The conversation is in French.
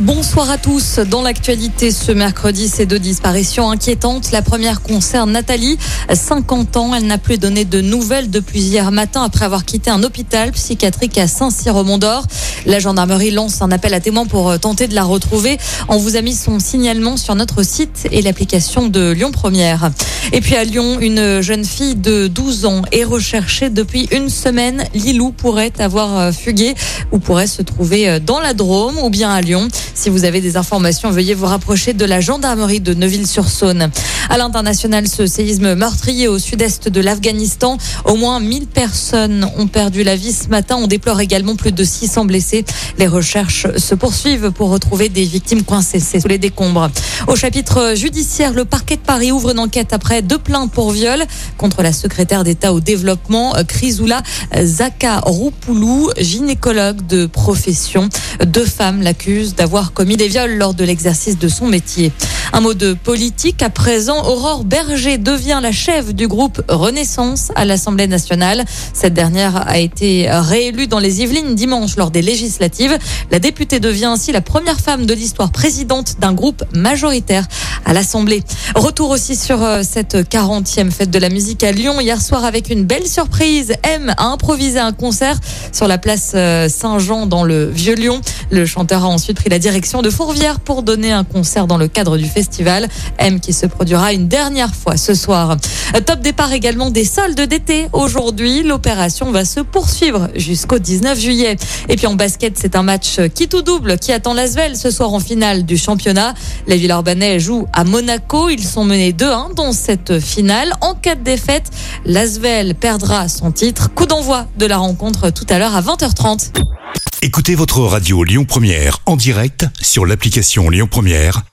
Bonsoir à tous. Dans l'actualité ce mercredi, ces deux disparitions inquiétantes. La première concerne Nathalie, 50 ans. Elle n'a plus donné de nouvelles depuis hier matin après avoir quitté un hôpital psychiatrique à Saint-Cyr au Mont-d'Or. La gendarmerie lance un appel à témoins pour euh, tenter de la retrouver. On vous a mis son signalement sur notre site et l'application de Lyon Première. Et puis à Lyon, une jeune fille de 12 ans est recherchée depuis une semaine. Lilou pourrait avoir euh, fugué ou pourrait se trouver euh, dans la Drôme ou bien à Lyon. Si vous avez des informations, veuillez vous rapprocher de la gendarmerie de Neuville-sur-Saône. À l'international, ce séisme meurtrier au sud-est de l'Afghanistan, au moins 1000 personnes ont perdu la vie ce matin. On déplore également plus de 600 blessés. Les recherches se poursuivent pour retrouver des victimes coincées sous les décombres. Au chapitre judiciaire, le parquet de Paris ouvre une enquête après deux plaintes pour viol contre la secrétaire d'État au développement, Chrysoula Zakaropoulou, gynécologue de profession. Deux femmes l'accusent d'avoir commis des viols lors de l'exercice de son métier. Un mot de politique à présent. Aurore Berger devient la chef du groupe Renaissance à l'Assemblée nationale. Cette dernière a été réélue dans les Yvelines dimanche lors des législatives. La députée devient ainsi la première femme de l'histoire présidente d'un groupe majoritaire à l'Assemblée. Retour aussi sur euh, cette 40e fête de la musique à Lyon hier soir avec une belle surprise. M a improvisé un concert sur la place euh, Saint-Jean dans le Vieux-Lyon. Le chanteur a ensuite pris la direction de Fourvière pour donner un concert dans le cadre du festival. M qui se produira une dernière fois ce soir. Top départ également des soldes d'été. Aujourd'hui, l'opération va se poursuivre jusqu'au 19 juillet. Et puis en basket, c'est un match qui tout double qui attend l'Asvel ce soir en finale du championnat. Les Villeurbanais jouent à Monaco. Ils sont menés 2-1 dans cette finale. En cas de défaite, l'Asvel perdra son titre. Coup d'envoi de la rencontre tout à l'heure à 20h30. Écoutez votre radio Lyon Première en direct sur l'application Lyon Première,